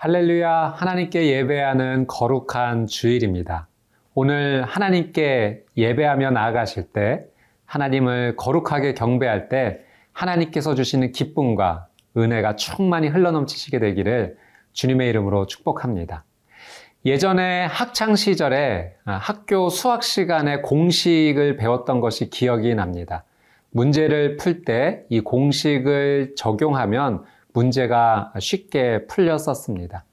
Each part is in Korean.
할렐루야, 하나님께 예배하는 거룩한 주일입니다. 오늘 하나님께 예배하며 나아가실 때, 하나님을 거룩하게 경배할 때, 하나님께서 주시는 기쁨과 은혜가 충만히 흘러넘치시게 되기를 주님의 이름으로 축복합니다. 예전에 학창 시절에 학교 수학 시간에 공식을 배웠던 것이 기억이 납니다. 문제를 풀 때 이 공식을 적용하면 문제가 쉽게 풀렸었습니다.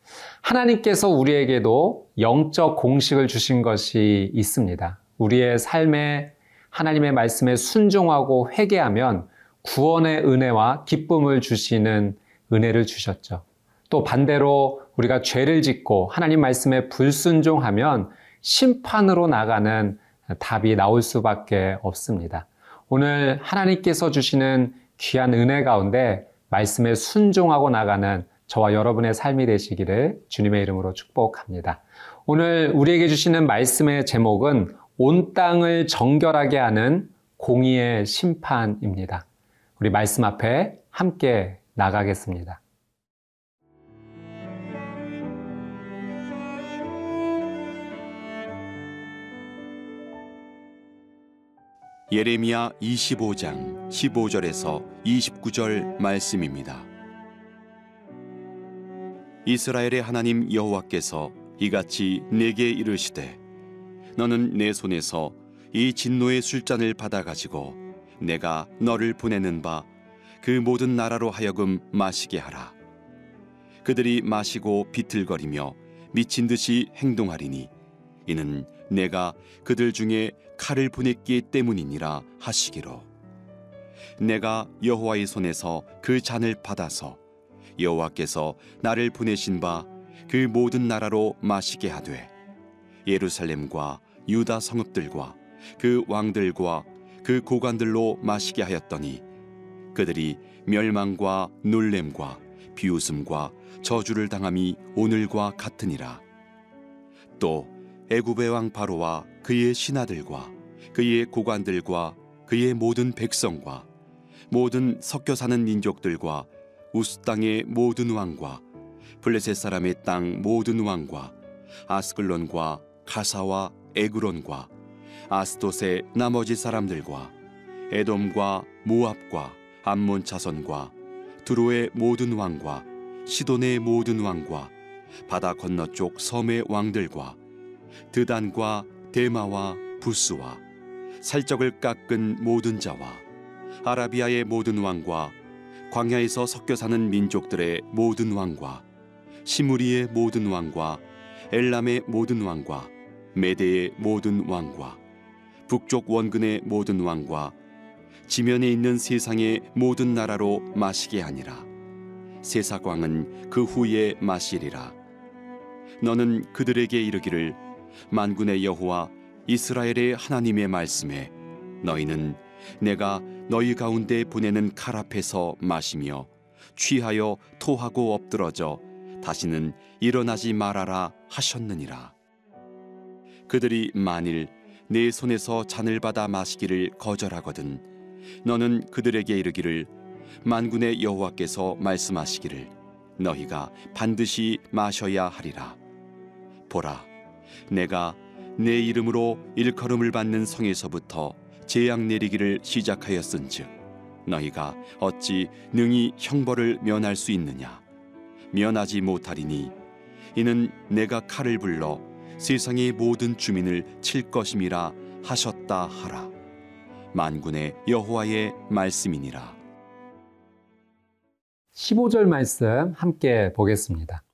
하나님께서 우리에게도 영적 공식을 주신 것이 있습니다. 우리의 삶에 하나님의 말씀에 순종하고 회개하면 구원의 은혜와 기쁨을 주시는 은혜를 주셨죠. 또 반대로 우리가 죄를 짓고 하나님 말씀에 불순종하면 심판으로 나가는 답이 나올 수밖에 없습니다. 오늘 하나님께서 주시는 귀한 은혜 가운데 말씀에 순종하고 나가는 저와 여러분의 삶이 되시기를 주님의 이름으로 축복합니다. 오늘 우리에게 주시는 말씀의 제목은 온 땅을 정결하게 하는 공의의 심판입니다. 우리 말씀 앞에 함께 나가겠습니다. 예레미야 25장 15절에서 29절 말씀입니다. 이스라엘의 하나님 여호와께서 이같이 내게 이르시되 너는 내 손에서 이 진노의 술잔을 받아 가지고 내가 너를 보내는 바 그 모든 나라로 하여금 마시게 하라 그들이 마시고 비틀거리며 미친 듯이 행동하리니 이는 내가 그들 중에 칼을 보냈기 때문이니라 하시기로. 내가 여호와의 손에서 그 잔을 받아서 여호와께서 나를 보내신 바 그 모든 나라로 마시게 하되 예루살렘과 유다 성읍들과 그 왕들과 그 고관들로 마시게 하였더니 그들이 멸망과 놀램과 비웃음과 저주를 당함이 오늘과 같으니라. 또 애굽의 왕 바로와 그의 신하들과 그의 고관들과 그의 모든 백성과 모든 섞여 사는 민족들과 우스 땅의 모든 왕과 블레셋 사람의 땅 모든 왕과 아스글론과 가사와 에그론과 아스돗의 나머지 사람들과 에돔과 모압과 암몬 자손과 두로의 모든 왕과 시돈의 모든 왕과 바다 건너쪽 섬의 왕들과 드단과 대마와 부스와 살적을 깎은 모든 자와 아라비아의 모든 왕과 광야에서 섞여 사는 민족들의 모든 왕과 시무리의 모든 왕과 엘람의 모든 왕과 메대의 모든 왕과 북쪽 원근의 모든 왕과 지면에 있는 세상의 모든 나라로 마시게 하니라. 세사광은 그 후에 마시리라. 너는 그들에게 이르기를 만군의 여호와 이스라엘의 하나님의 말씀에 너희는 내가 너희 가운데 보내는 칼 앞에서 마시며 취하여 토하고 엎드러져 다시는 일어나지 말아라 하셨느니라. 그들이 만일 내 손에서 잔을 받아 마시기를 거절하거든 너는 그들에게 이르기를 만군의 여호와께서 말씀하시기를 너희가 반드시 마셔야 하리라. 보라, 내가 내 이름으로 일컬음을 받는 성에서부터 재앙 내리기를 시작하였은즉 너희가 어찌 능히 형벌을 면할 수 있느냐? 면하지 못하리니 이는 내가 칼을 불러 세상의 모든 주민을 칠 것임이라 하셨다 하라. 만군의 여호와의 말씀이니라. 15절 말씀 함께 보겠습니다.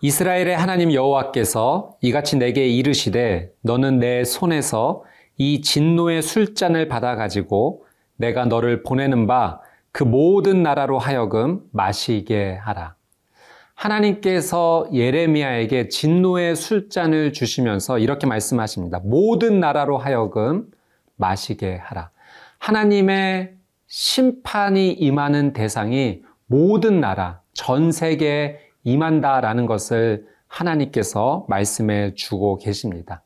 이스라엘의 하나님 여호와께서 이같이 내게 이르시되 너는 내 손에서 이 진노의 술잔을 받아 가지고 내가 너를 보내는 바 그 모든 나라로 하여금 마시게 하라. 하나님께서 예레미야에게 진노의 술잔을 주시면서 이렇게 말씀하십니다. 모든 나라로 하여금 마시게 하라. 하나님의 심판이 임하는 대상이 모든 나라, 전 세계에 임한다라는 것을 하나님께서 말씀해 주고 계십니다.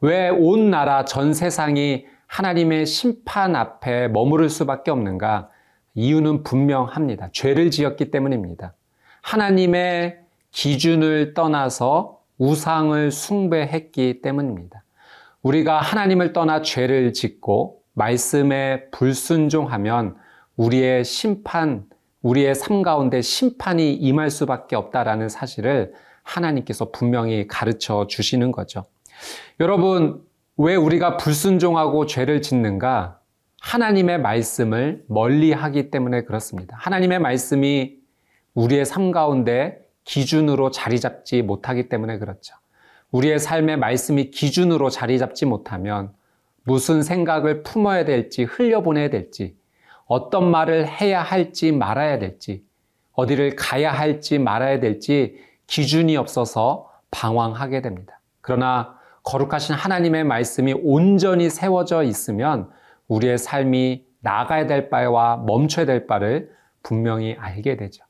왜 온 나라 전 세상이 하나님의 심판 앞에 머무를 수밖에 없는가? 이유는 분명합니다. 죄를 지었기 때문입니다. 하나님의 기준을 떠나서 우상을 숭배했기 때문입니다. 우리가 하나님을 떠나 죄를 짓고 말씀에 불순종하면 우리의 심판, 우리의 삶 가운데 심판이 임할 수밖에 없다라는 사실을 하나님께서 분명히 가르쳐 주시는 거죠. 여러분, 왜 우리가 불순종하고 죄를 짓는가? 하나님의 말씀을 멀리 하기 때문에 그렇습니다. 하나님의 말씀이 우리의 삶 가운데 기준으로 자리 잡지 못하기 때문에 그렇죠. 우리의 삶의 말씀이 기준으로 자리 잡지 못하면 무슨 생각을 품어야 될지 흘려보내야 될지 어떤 말을 해야 할지 말아야 될지 어디를 가야 할지 말아야 될지 기준이 없어서 방황하게 됩니다. 그러나 거룩하신 하나님의 말씀이 온전히 세워져 있으면 우리의 삶이 나가야 될 바와 멈춰야 될 바를 분명히 알게 되죠.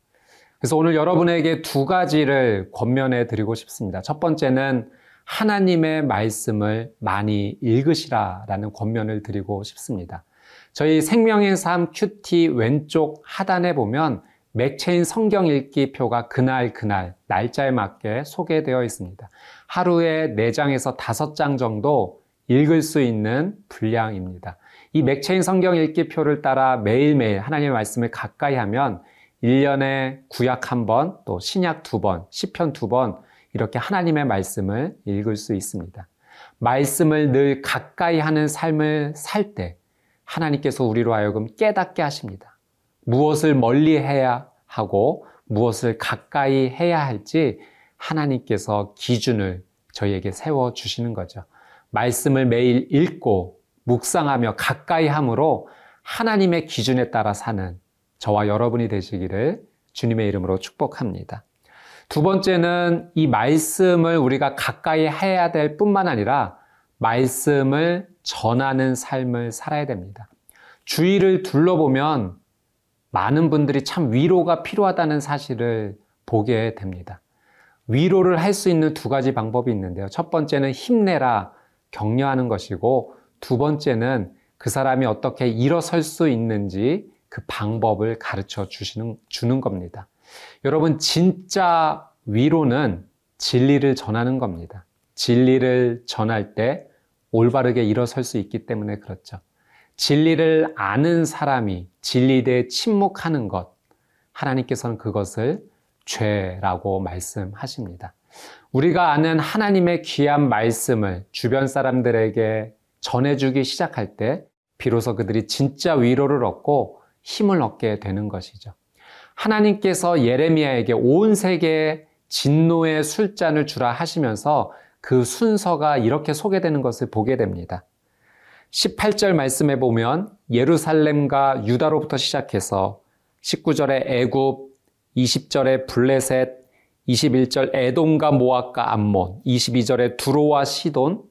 그래서 오늘 여러분에게 두 가지를 권면해 드리고 싶습니다. 첫 번째는 하나님의 말씀을 많이 읽으시라라는 권면을 드리고 싶습니다. 저희 생명의 삶 QT 왼쪽 하단에 보면 맥체인 성경 읽기 표가 그날 그날 날짜에 맞게 소개되어 있습니다. 하루에 4장에서 5장 정도 읽을 수 있는 분량입니다. 이 맥체인 성경 읽기 표를 따라 매일매일 하나님의 말씀을 가까이 하면 1년에 구약 한 번, 또 신약 두 번, 시편 두 번, 이렇게 하나님의 말씀을 읽을 수 있습니다. 말씀을 늘 가까이 하는 삶을 살 때 하나님께서 우리로 하여금 깨닫게 하십니다. 무엇을 멀리 해야 하고 무엇을 가까이 해야 할지 하나님께서 기준을 저희에게 세워 주시는 거죠. 말씀을 매일 읽고 묵상하며 가까이 함으로 하나님의 기준에 따라 사는 저와 여러분이 되시기를 주님의 이름으로 축복합니다. 두 번째는 이 말씀을 우리가 가까이 해야 될 뿐만 아니라 말씀을 전하는 삶을 살아야 됩니다. 주위를 둘러보면 많은 분들이 참 위로가 필요하다는 사실을 보게 됩니다. 위로를 할 수 있는 두 가지 방법이 있는데요. 첫 번째는 힘내라, 격려하는 것이고, 두 번째는 그 사람이 어떻게 일어설 수 있는지 그 방법을 가르쳐 주시는, 주는 겁니다. 여러분, 진짜 위로는 진리를 전하는 겁니다. 진리를 전할 때 올바르게 일어설 수 있기 때문에 그렇죠. 진리를 아는 사람이 진리에 대해 침묵하는 것, 하나님께서는 그것을 죄라고 말씀하십니다. 우리가 아는 하나님의 귀한 말씀을 주변 사람들에게 전해주기 시작할 때 비로소 그들이 진짜 위로를 얻고 힘을 얻게 되는 것이죠. 하나님께서 예레미야에게 온 세계에 진노의 술잔을 주라 하시면서 그 순서가 이렇게 소개되는 것을 보게 됩니다. 18절 말씀에 보면 예루살렘과 유다로부터 시작해서 19절에 애굽, 20절에 블레셋, 21절 에돔과 모압과 암몬, 22절에 두로와 시돈,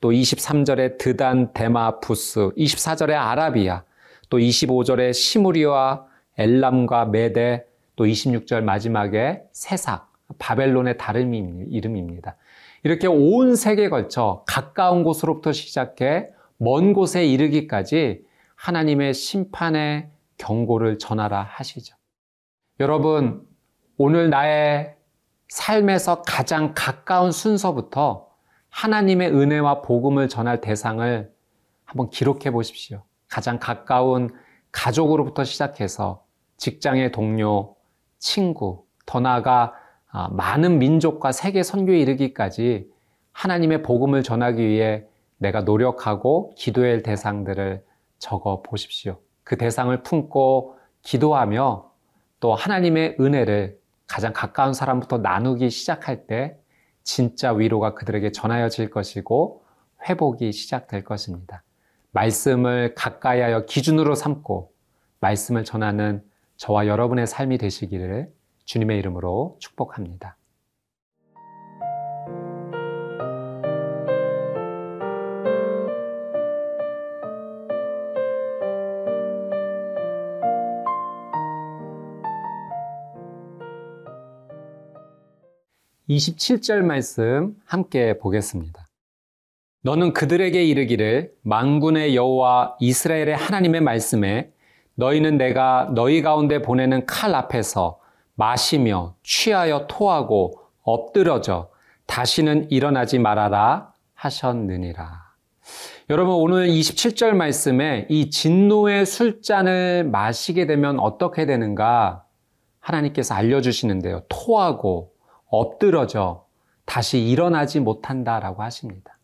또 23절에 드단, 데마, 부스, 24절에 아라비아, 또 25절에 시무리와 엘람과 메데, 또 26절 마지막에 세삭, 바벨론의 다른 이름입니다. 이렇게 온 세계에 걸쳐 가까운 곳으로부터 시작해 먼 곳에 이르기까지 하나님의 심판의 경고를 전하라 하시죠. 여러분, 오늘 나의 삶에서 가장 가까운 순서부터 하나님의 은혜와 복음을 전할 대상을 한번 기록해 보십시오. 가장 가까운 가족으로부터 시작해서 직장의 동료, 친구, 더 나아가 아, 많은 민족과 세계 선교에 이르기까지 하나님의 복음을 전하기 위해 내가 노력하고 기도해야 할 대상들을 적어 보십시오. 그 대상을 품고 기도하며 또 하나님의 은혜를 가장 가까운 사람부터 나누기 시작할 때 진짜 위로가 그들에게 전하여질 것이고 회복이 시작될 것입니다. 말씀을 가까이 하여 기준으로 삼고 말씀을 전하는 저와 여러분의 삶이 되시기를 주님의 이름으로 축복합니다. 27절 말씀 함께 보겠습니다. 너는 그들에게 이르기를 만군의 여호와 이스라엘의 하나님의 말씀에 너희는 내가 너희 가운데 보내는 칼 앞에서 마시며 취하여 토하고 엎드러져 다시는 일어나지 말아라 하셨느니라. 여러분 오늘 27절 말씀에 이 진노의 술잔을 마시게 되면 어떻게 되는가 하나님께서 알려주시는데요. 토하고 엎드러져 다시 일어나지 못한다라고 하십니다.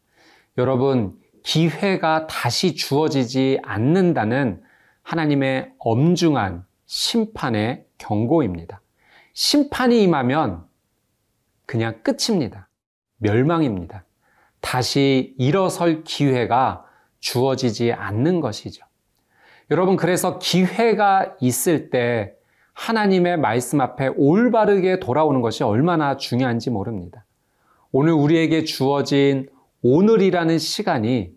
여러분 기회가 다시 주어지지 않는다는 하나님의 엄중한 심판의 경고입니다. 심판이 임하면 그냥 끝입니다. 멸망입니다. 다시 일어설 기회가 주어지지 않는 것이죠. 여러분, 그래서 기회가 있을 때 하나님의 말씀 앞에 올바르게 돌아오는 것이 얼마나 중요한지 모릅니다. 오늘 우리에게 주어진 오늘이라는 시간이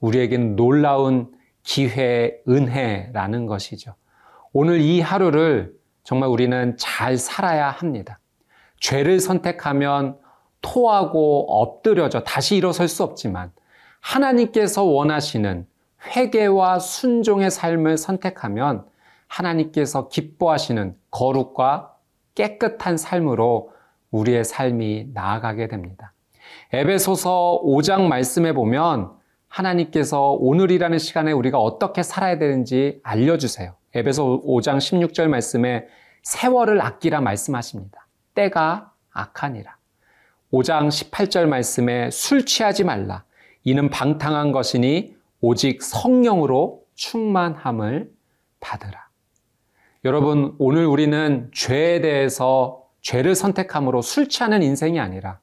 우리에겐 놀라운 기회, 은혜라는 것이죠. 오늘 이 하루를 정말 우리는 잘 살아야 합니다. 죄를 선택하면 토하고 엎드려져 다시 일어설 수 없지만 하나님께서 원하시는 회개와 순종의 삶을 선택하면 하나님께서 기뻐하시는 거룩과 깨끗한 삶으로 우리의 삶이 나아가게 됩니다. 에베소서 5장 말씀에 보면 하나님께서 오늘이라는 시간에 우리가 어떻게 살아야 되는지 알려주세요. 에베소 5장 16절 말씀에 세월을 아끼라 말씀하십니다. 때가 악하니라. 5장 18절 말씀에 술 취하지 말라. 이는 방탕한 것이니 오직 성령으로 충만함을 받으라. 여러분, 오늘 우리는 죄에 대해서 죄를 선택함으로 술 취하는 인생이 아니라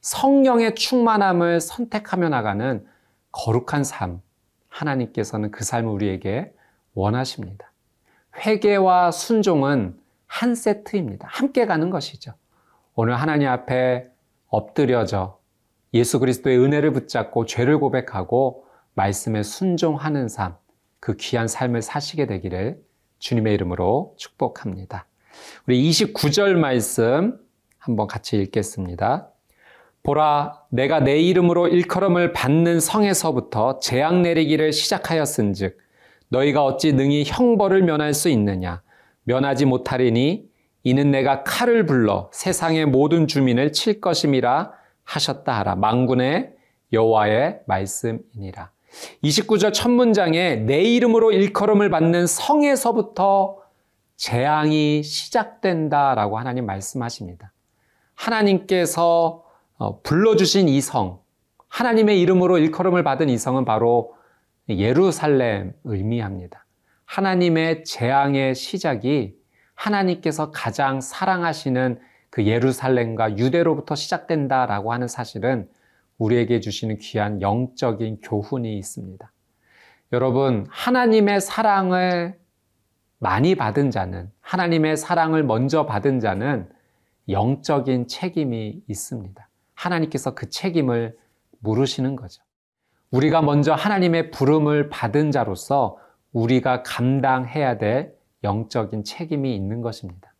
성령의 충만함을 선택하며 나가는 거룩한 삶, 하나님께서는 그 삶을 우리에게 원하십니다. 회개와 순종은 한 세트입니다. 함께 가는 것이죠. 오늘 하나님 앞에 엎드려져 예수 그리스도의 은혜를 붙잡고 죄를 고백하고 말씀에 순종하는 삶, 그 귀한 삶을 사시게 되기를 주님의 이름으로 축복합니다. 우리 29절 말씀 한번 같이 읽겠습니다. 보라, 내가 내 이름으로 일컬음을 받는 성에서부터 재앙 내리기를 시작하였은즉 너희가 어찌 능히 형벌을 면할 수 있느냐? 면하지 못하리니 이는 내가 칼을 불러 세상의 모든 주민을 칠 것임이라 하셨다 하라. 망군의 여호와의 말씀이니라. 29절 첫 문장에 내 이름으로 일컬음을 받는 성에서부터 재앙이 시작된다라고 하나님 말씀하십니다. 하나님께서 어, 불러주신 이 성, 하나님의 이름으로 일컬음을 받은 이 성은 바로 예루살렘 의미합니다. 하나님의 재앙의 시작이 하나님께서 가장 사랑하시는 그 예루살렘과 유대로부터 시작된다라고 하는 사실은 우리에게 주시는 귀한 영적인 교훈이 있습니다. 여러분, 하나님의 사랑을 많이 받은 자는, 하나님의 사랑을 먼저 받은 자는 영적인 책임이 있습니다. 하나님께서 그 책임을 물으시는 거죠. 우리가 먼저 하나님의 부름을 받은 자로서 우리가 감당해야 될 영적인 책임이 있는 것입니다.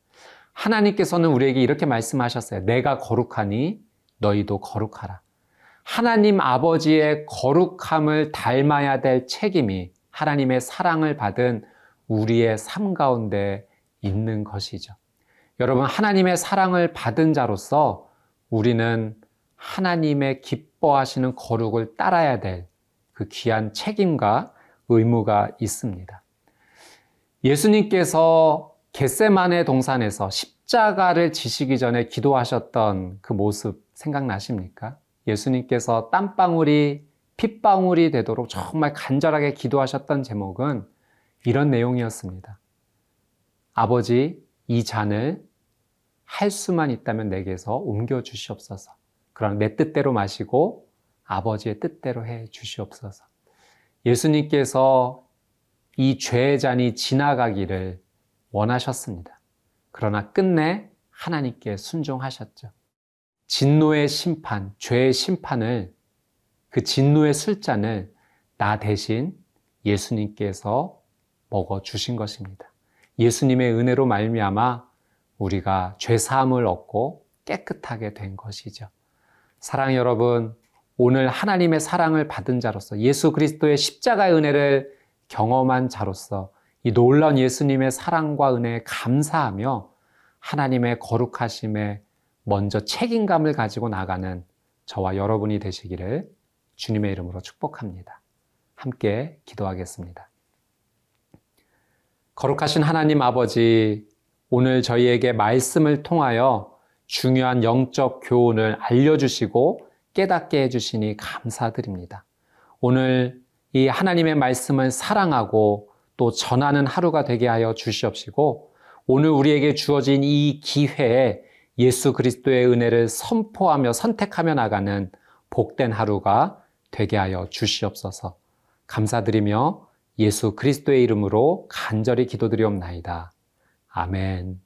하나님께서는 우리에게 이렇게 말씀하셨어요. 내가 거룩하니 너희도 거룩하라. 하나님 아버지의 거룩함을 닮아야 될 책임이 하나님의 사랑을 받은 우리의 삶 가운데 있는 것이죠. 여러분, 하나님의 사랑을 받은 자로서 우리는 하나님의 기뻐하시는 거룩을 따라야 될 그 귀한 책임과 의무가 있습니다. 예수님께서 겟세만의 동산에서 십자가를 지시기 전에 기도하셨던 그 모습 생각나십니까? 예수님께서 땀방울이 핏방울이 되도록 정말 간절하게 기도하셨던 제목은 이런 내용이었습니다. 아버지, 이 잔을 할 수만 있다면 내게서 옮겨 주시옵소서. 그러나 내 뜻대로 마시고 아버지의 뜻대로 해 주시옵소서. 예수님께서 이 죄의 잔이 지나가기를 원하셨습니다. 그러나 끝내 하나님께 순종하셨죠. 진노의 심판, 죄의 심판을 그 진노의 술잔을 나 대신 예수님께서 먹어 주신 것입니다. 예수님의 은혜로 말미암아 우리가 죄 사함을 얻고 깨끗하게 된 것이죠. 사랑 여러분, 오늘 하나님의 사랑을 받은 자로서 예수 그리스도의 십자가의 은혜를 경험한 자로서 이 놀라운 예수님의 사랑과 은혜에 감사하며 하나님의 거룩하심에 먼저 책임감을 가지고 나가는 저와 여러분이 되시기를 주님의 이름으로 축복합니다. 함께 기도하겠습니다. 거룩하신 하나님 아버지, 오늘 저희에게 말씀을 통하여 중요한 영적 교훈을 알려주시고 깨닫게 해주시니 감사드립니다. 오늘 이 하나님의 말씀을 사랑하고 또 전하는 하루가 되게 하여 주시옵시고 오늘 우리에게 주어진 이 기회에 예수 그리스도의 은혜를 선포하며 선택하며 나가는 복된 하루가 되게 하여 주시옵소서. 감사드리며 예수 그리스도의 이름으로 간절히 기도드리옵나이다. 아멘.